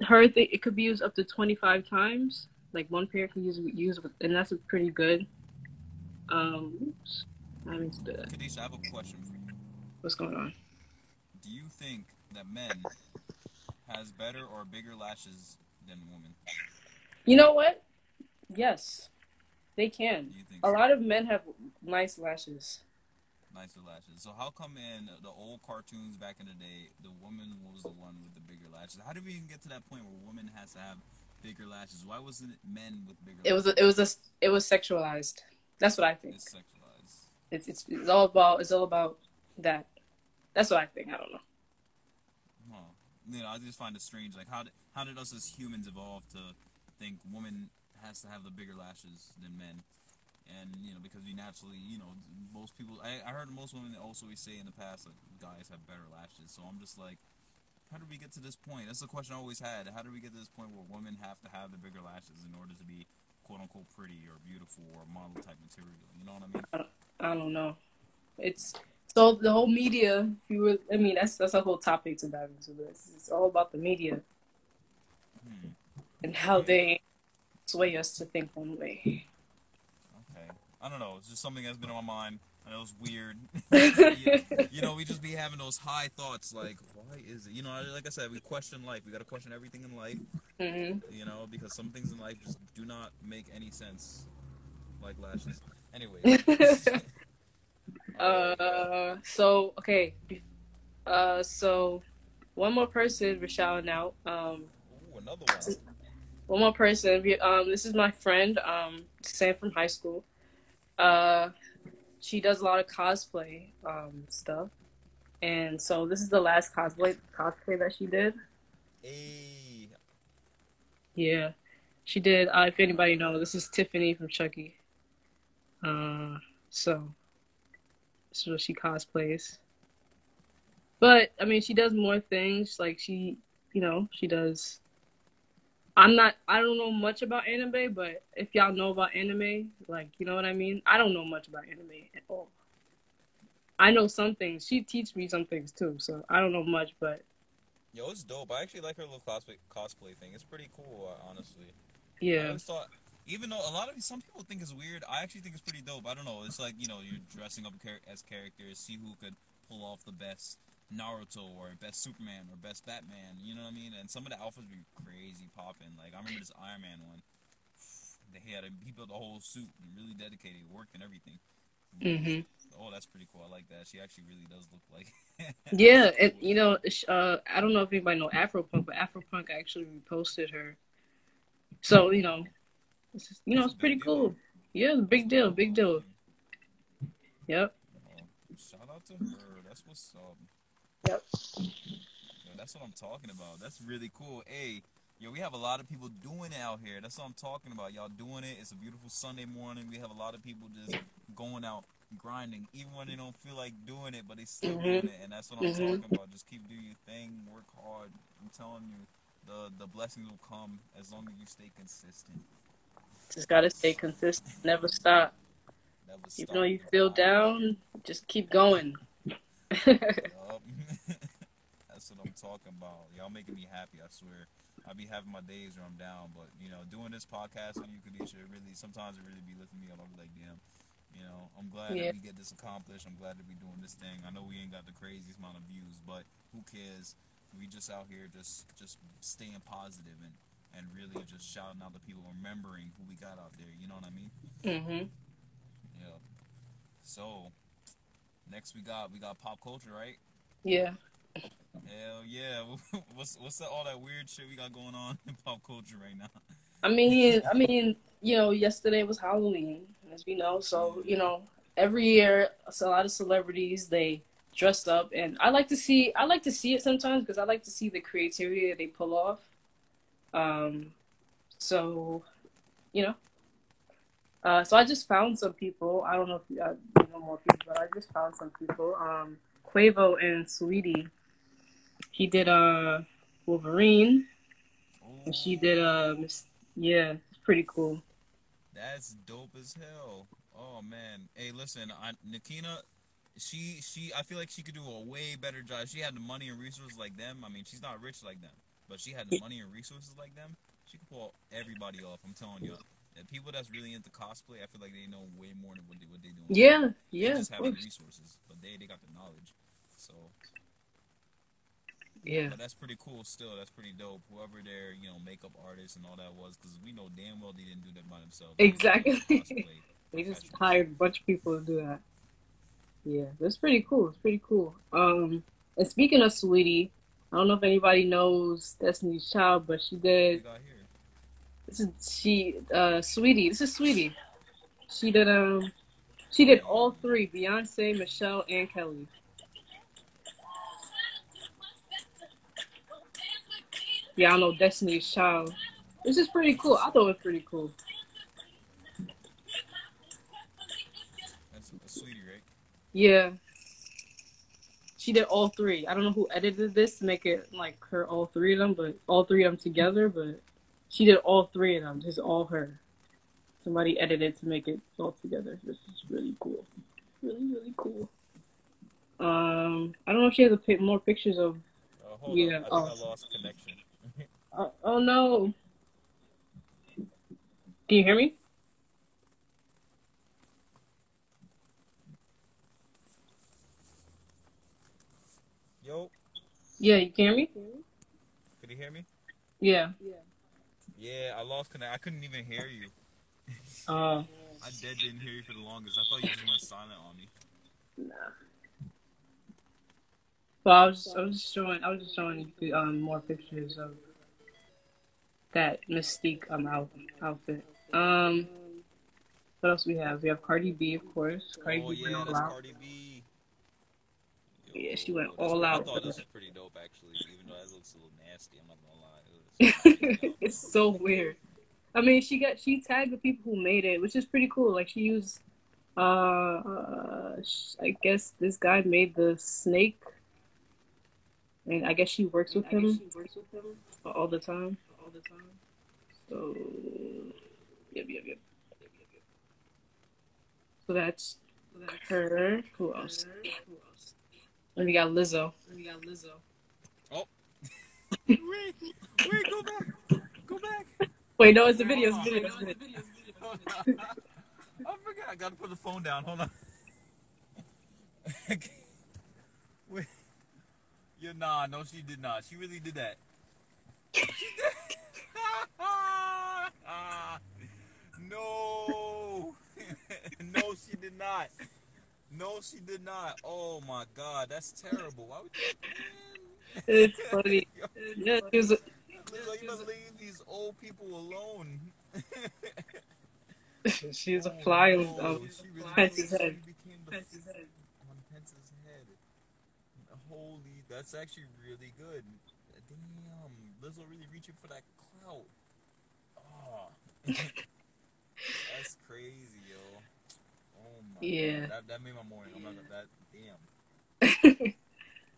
her thing it could be used up to twenty five times. Like one pair can use use, and that's pretty good. Um, oops, I the Kadisha, I have a question for you. what's going on. Do you think that men has better or bigger lashes than women? You know what? Yes, they can. Do you think A so? lot of men have nice lashes. Nicer lashes? So how come in the old cartoons back in the day, the woman was the one with the bigger lashes? How did we even get to that point where women has to have bigger lashes? Why wasn't it men with bigger? It was a, it was a it was sexualized. That's what I think. It's sexualized. It's it's, it's all about it's all about that. That's what I think. I don't know. Huh. You know, I just find it strange. Like, how did how did us as humans evolve to think woman has to have the bigger lashes than men? And you know, because we naturally, you know, most people. I, I heard most women also say in the past that guys have better lashes. So I'm just like, how did we get to this point? That's the question I always had. How did we get to this point where women have to have the bigger lashes in order to be quote unquote pretty or beautiful or model type material? You know what I mean? I don't know. It's so the whole media. If you were, I mean, that's that's a whole topic to dive into. This it's all about the media Hmm. and how they sway us to think one way. I don't know. It's just something that's been on my mind. I know it's weird. you, you know, we just be having those high thoughts like, why is it? You know, like I said, we question life. We got to question everything in life, hmm you know, because some things in life just do not make any sense. Like lashes. Anyway. uh, so okay, uh, so one more person we're shouting out. Um, Ooh, another one. one more person. Um, this is my friend, um, Sam from high school. Uh, she does a lot of cosplay um, stuff, and so this is the last cosplay cosplay that she did. Hey. Yeah, she did. Uh, if anybody knows, this is Tiffany from Chucky. Uh, so this is what she cosplays. But I mean, she does more things. Like she, you know, she does. I'm not. I don't know much about anime, but if y'all know about anime, like you know what I mean. I don't know much about anime at all. I know some things. She teaches me some things too, so I don't know much, but Yo, it's dope. I actually like her little cosplay cosplay thing. It's pretty cool, uh, honestly. Yeah. thought, even though a lot of some people think it's weird, I actually think it's pretty dope. I don't know. It's like you know, you're dressing up as characters, see who could pull off the best Naruto or best Superman or best Batman. You know what I mean? And some of the outfits be crazy popping. Like I remember this Iron Man one. They had a, he built a whole suit and really dedicated, worked and everything. Mm-hmm. Oh, that's pretty cool. I like that. She actually really does look like. Yeah, and you know, uh, I don't know if anybody know Afropunk, but Afropunk actually reposted her. So you know, it's just, you know, it's pretty deal. cool. Yeah, it's a big deal, big deal. Yep. Oh, shout out to her. That's what's up. Yep. Yo, that's what I'm talking about. That's really cool. Hey, yo, we have a lot of people doing it out here. That's what I'm talking about. Y'all doing it. It's a beautiful Sunday morning. We have a lot of people just going out grinding, even when they don't feel like doing it, but they still Mhm. doing it. And that's what I'm Mhm. talking about. Just keep doing your thing. Work hard. I'm telling you, the the blessings will come as long as you stay consistent. Just gotta stay consistent, never stop. Never stop. Even though you feel down, just keep going. That's what I'm talking about. Y'all making me happy, I swear. I be having my days where I'm down, but you know, doing this podcast on you could really sometimes it really be lifting me up. I'm like, damn, you know, I'm glad Yeah. that we get this accomplished. I'm glad to be doing this thing. I know we ain't got the craziest amount of views, but who cares? We just out here just just staying positive and and really just shouting out to people, remembering who we got out there. You know what I mean? Mm hmm Yeah. So next we got we got pop culture, right? Yeah. Hell yeah! What's what's that, all that weird shit we got going on in pop culture right now? I mean, I mean, you know, yesterday was Halloween, as we know. So, you know, every year, a lot of celebrities they dressed up, and I like to see. I like to see it sometimes because I like to see the creativity that they pull off. Um, so, you know, uh, so I just found some people. I don't know if you, uh, you know more people, but I just found some people. Um, Quavo and Saweetie. He did uh Wolverine, and she did uh Miss. Yeah, it's pretty cool. That's dope as hell. Oh man. Hey, listen, I, Nikina, she she I feel like she could do a way better job. She had the money and resources like them. I mean, she's not rich like them, but she had the money and resources like them. She could pull everybody off. I'm telling you. And people that's really into cosplay, I feel like they know way more than what they what they doing. Yeah, They yeah, just have the resources, but they they got the knowledge. So Yeah, But that's pretty cool. Still, that's pretty dope. Whoever their you know makeup artist and all that was, because we know damn well they didn't do that by themselves. Exactly. they just hired a bunch of people to do that. Yeah, that's pretty cool. It's pretty cool. Um, and speaking of Saweetie, I don't know if anybody knows Destiny's Child, but she did. This is she, uh, Saweetie. This is Saweetie. She did um, she did all three: Beyonce, Michelle, and Kelly. Yeah, I know Destiny's Child. This is pretty cool. I thought it was pretty cool. That's Saweetie, right? Yeah. She did all three. I don't know who edited this to make it like her all three of them, but all three of them together, but she did all three of them, just all her. Somebody edited to make it all together. This is really cool. Really, really cool. Um, I don't know if she has a pic- more pictures of. Uh, hold Yeah, on. I think oh. I lost connection. Oh, oh no! Can you hear me? Yo, Yeah, you can hear me? could you hear me? Yeah. Yeah, I lost connect. I couldn't even hear you. Uh, I dead didn't hear you for the longest. I thought you just went silent on me. Nah. Well, I was I was just showing I was just showing you um more pictures of that Mystique um out, outfit. Um, what else we have? We have Cardi B, of course. Cardi oh B went yeah, all out. Cardi B. Yeah, she went all out I thought this was pretty dope actually, even though that looks a little nasty. I'm not gonna lie. It was- it's so weird. I mean, she got she tagged the people who made it, which is pretty cool. Like she used, uh, uh I guess this guy made the snake, and I guess she works with him She works with him all the time. All the time. So, yep, yep, yep. So that's her. Who else? And we got Lizzo. And we got Lizzo. Wait, wait, go back, go back. Wait, no, it's the video. It's video. It's video. I forgot. I gotta put the phone down. Hold on. Wait. Yeah, nah, no, she did not. She really did that. She did. no. no, she did not. No, she did not. Oh my god, that's terrible. Why would you? It's funny. Yeah, she was. Lizzo, you leave these old people alone. She was a fly on Oh, um, she really- Pence's head. on Pence's head. Holy, that's actually really good. Damn, Lizzo really reaching for that clout. Oh, that's crazy, yo. Oh my Yeah. god, that, that made my morning. I'm not gonna that. Damn.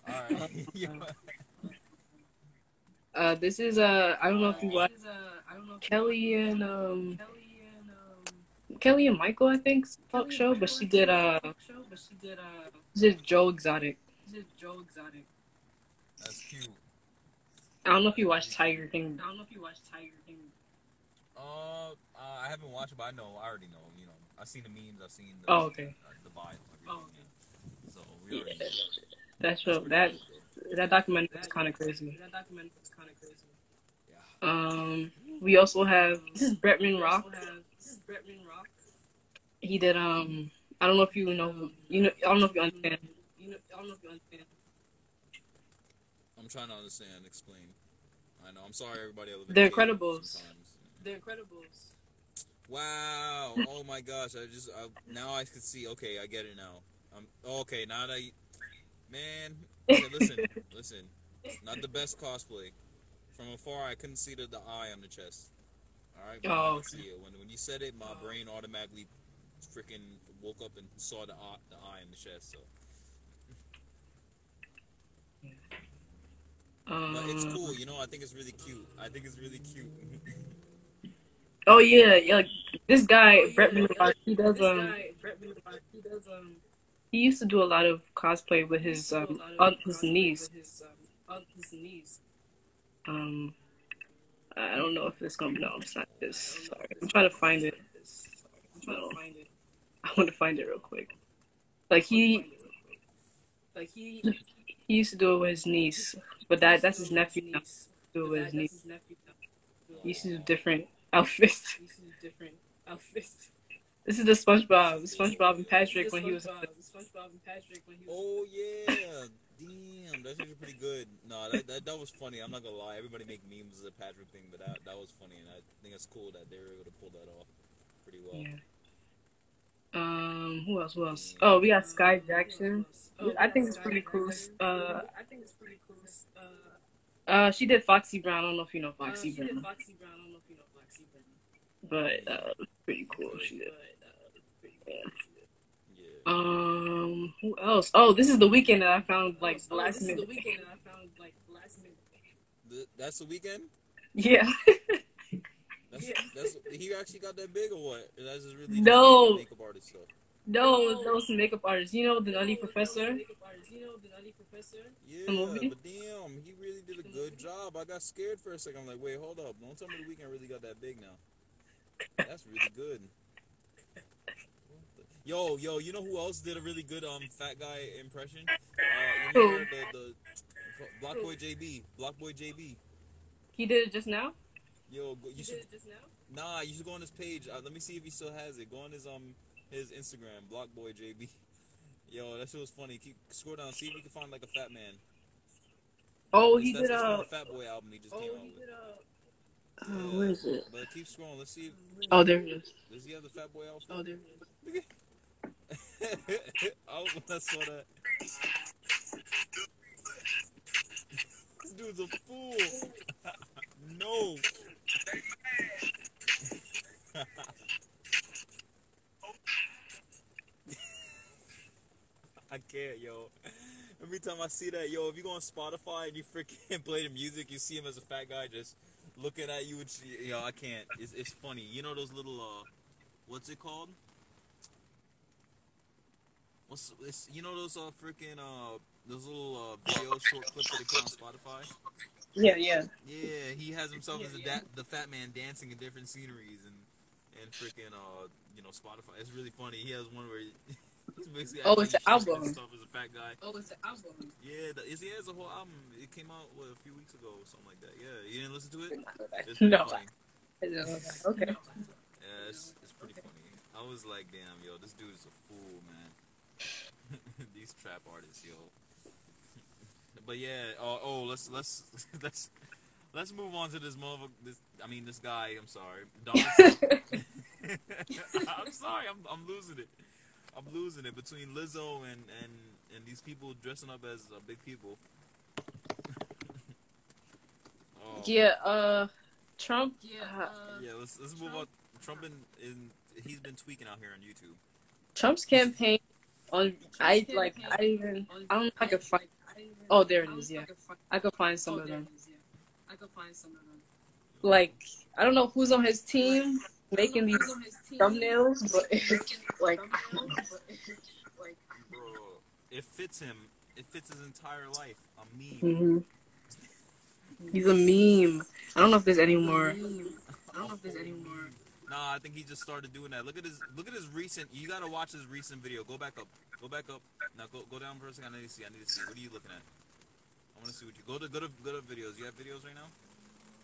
All right. Uh, this is uh, I don't know if you watch Kelly and um, Kelly and Michael, I think talk show, but she did uh, she did uh, just Joe Exotic. Just Joe Exotic. That's cute. I don't know if you watch Tiger King. I don't know if you watched Tiger King. Uh, uh, I haven't watched it, but I know. I already know. You know, I've seen the memes. I've seen the, Oh, okay. uh, the vibe. Oh, So we already Yeah. know. That show that that documentary is kind of crazy. That document is kinda crazy. Yeah. Um, we also have this is Bretman Rock. He did um, I don't know if you know you know I don't know if you understand. You know. I don't know if you understand. I'm trying to understand. Explain. I know. I'm sorry, everybody. I live in The Cali Incredibles. sometimes. The Incredibles. Wow! Oh my gosh! I just I, now I can see. Okay, I get it now. Um. Okay, now that you, man. Okay, listen, listen. Not the best cosplay. From afar, I couldn't see the, the eye on the chest. All right. but Oh, could see it. When when you said it, my brain automatically freaking woke up and saw the eye, the eye in the chest. So, but it's Um, cool. You know, I think it's really cute. I think it's really cute. Oh yeah, yeah. This guy Bretman Rock, he does um, he used to do a lot of cosplay with his um, on his niece. Um, I don't know if it's gonna be no, it's not this. Sorry, I'm trying to find it. No. I want to find it real quick. Like he, like he, he used to do it with his niece, but that that's his nephew now. Do it with his niece. He used to do different outfits. This is the SpongeBob, SpongeBob and Patrick when he was. spongebob Oh yeah, damn, that's actually pretty good. No, that, that that was funny. I'm not gonna lie. Everybody make memes of the Patrick thing, but that that was funny, and I think it's cool that they were able to pull that off pretty well. Yeah. Um, who else? Who else? Oh, we got Skai Jackson. I think it's pretty cool. Uh, I think it's pretty cool. uh, she did Foxy Brown. I don't know if you know Foxy Brown, She did Foxy Brown. I don't know if you know Foxy Brown. but uh, pretty cool. She did. Yeah. Yeah. Um, who else? Oh, this is the Weeknd that I found like last minute. Th- that's the Weeknd. Yeah. That's that's he actually got that big or what? Or That's just really No. just makeup artist stuff. No, those makeup artists. You know the Nutty Professor. Yeah, The movie? but damn, he really did a good job. I got scared for a second. I'm like, wait, hold up. Don't tell me the Weeknd really got that big now. That's really good. Yo, yo, you know who else did a really good um fat guy impression? Uh, you remember the the BlocBoy JB, BlocBoy JB. He did it just now. Yo, go, you should Did it just now? nah, you should go on his page. Uh, let me see if he still has it. Go on his um his Instagram, BlocBoy JB. Yo, that shit was funny. Keep scroll down, see if you can find like a fat man. Oh, he that's did a uh. Fat Boy album he just came out with. Oh, where is it? But keep scrolling. Let's see. If, Oh, there it is. does he have the Fat Boy outfit? Oh, there. I was when I saw that. This dude's a fool. no. I can't, yo. Every time I see that, yo, if you go on Spotify and you freaking play the music, you see him as a fat guy just looking at you. Which, yo, I can't. It's, it's funny. You know those little, uh, what's it called? What's it's, you know those uh freaking uh those little uh video short clips that they put on Spotify? Yeah, yeah. Yeah, he has himself as a da- the fat man dancing in different sceneries and and freaking uh you know Spotify. It's really funny. He has one where he, he's basically Oh, it's an album. stuff as a fat guy. Oh, it's an album. Yeah, the, is he has a whole album. It came out what, a few weeks ago or something like that. Yeah, you didn't listen to it? It's No. Okay. Yeah, it's, it's pretty funny. I was like, damn, yo, this dude is a fool, man. These trap artists, yo. But yeah, uh, oh, let's let's let's let's move on to this mother. This, I mean, this guy. I'm sorry, Donald I'm sorry, I'm I'm losing it. I'm losing it between Lizzo and and and these people dressing up as uh, big people. oh, yeah, uh, Trump. Yeah, uh, uh, yeah. Let's let's move on. Trump in, in he's been tweaking out here on YouTube. Trump's campaign on I like I even I don't know if I could find oh there it is yeah I could find some of them I could find some of them. like I don't know who's on his team making these thumbnails but it's like it fits him. It fits his entire life. A meme. mhm. he's a meme I don't know if there's any more I don't know if there's any more. Nah, I think he just started doing that. Look at his look at his recent. You gotta watch his recent video. Go back up. Go back up. Now go go down for a second. I need to see. I need to see. What are you looking at? I want to see what you go to. Go to go to videos. You have videos right now.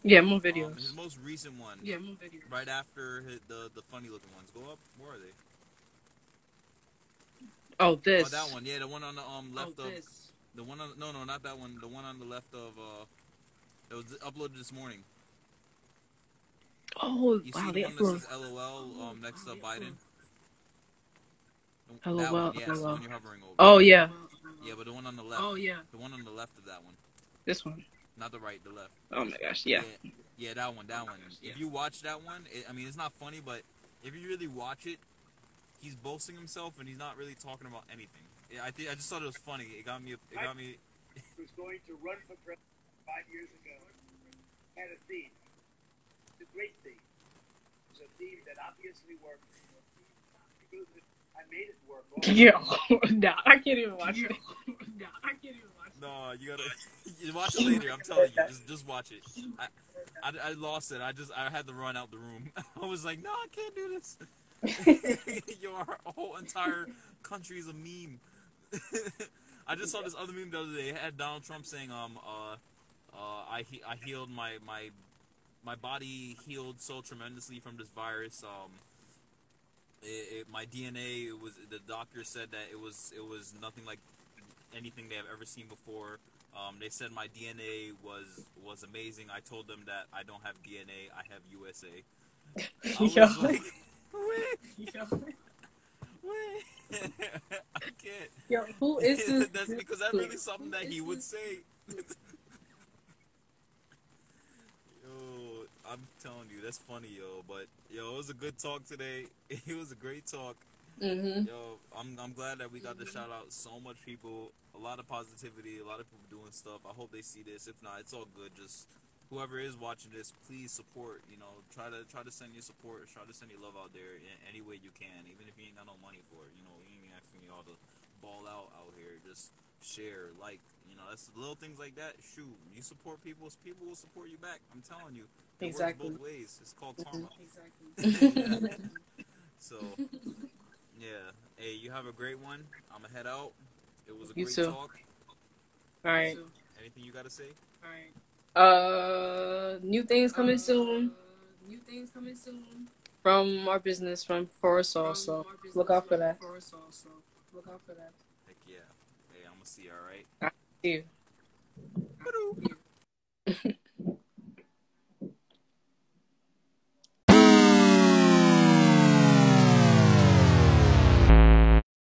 yeah more Um, videos his most recent one. Yeah, more videos. Right after his, the the funny looking ones. Go up. Where are they? oh this. Oh, that one. Yeah, the one on the um left oh, of this. the one on no no not that one. The one on the left of uh. It was uploaded this morning. Oh You wow see they the one upload that says LOL um next to Biden. That LOL, one, yes, LOL. one you're hovering over. oh yeah Yeah, but the one on the left. Oh yeah. The one on the left of that one. this one Not the right, the left. oh my gosh yeah Yeah, yeah, that one, that one. If you watch that one, it, I mean, it's not funny, but if you really watch it, he's boasting himself and he's not really talking about anything. Yeah, I think I just thought it was funny. It got me. It got me. was going to run for president five years ago had a theme. It's a great theme. It's a theme that obviously worked. Because I made it work. yo nah I can't even watch it Nah, I can't even watch. No, you gotta you watch it later. I'm telling you, just just watch it. I, I, I lost it. I just I had to run out the room. I was like, no, I can't do this. Your whole entire country is a meme. I just saw this other meme the other day. It had Donald Trump saying, um, uh, uh, I he- I healed my my my body healed so tremendously from this virus. Um, it, it, my DNA it was the doctor said that it was it was nothing like anything they have ever seen before. Um, they said my DNA was was amazing. I told them that I don't have DNA. I have USA. I was Yo. like, wait, wait. I can't. yo who is this that's because that's really something that he would say. yo, I'm telling you, that's funny, yo. But yo, it was a good talk today. It was a great talk. mm-hmm Yo, I'm I'm glad that we got to shout out so much people, a lot of positivity, a lot of people doing stuff. I hope they see this. If not, it's all good. Just whoever is watching this, please support. You know, try to try to send your support, try to send your love out there in any way you can, even if you ain't got no money for it. You know, we ain't asking y'all to ball out out here. Just share, like, you know, that's little things like that. Shoot, you support people, people will support you back. I'm telling you. It Exactly. Works both ways. It's called karma. Exactly. So, yeah. Hey, you have a great one. I'm gonna head out. It was a You great too. talk. all right So, Anything you gotta say? all right. uh new things coming Uh, soon New things coming soon. from our business from Forest From also our look out for from that Forest also. Look out for that. Heck yeah. Hey, I'm gonna see you. All right. see you Yeah.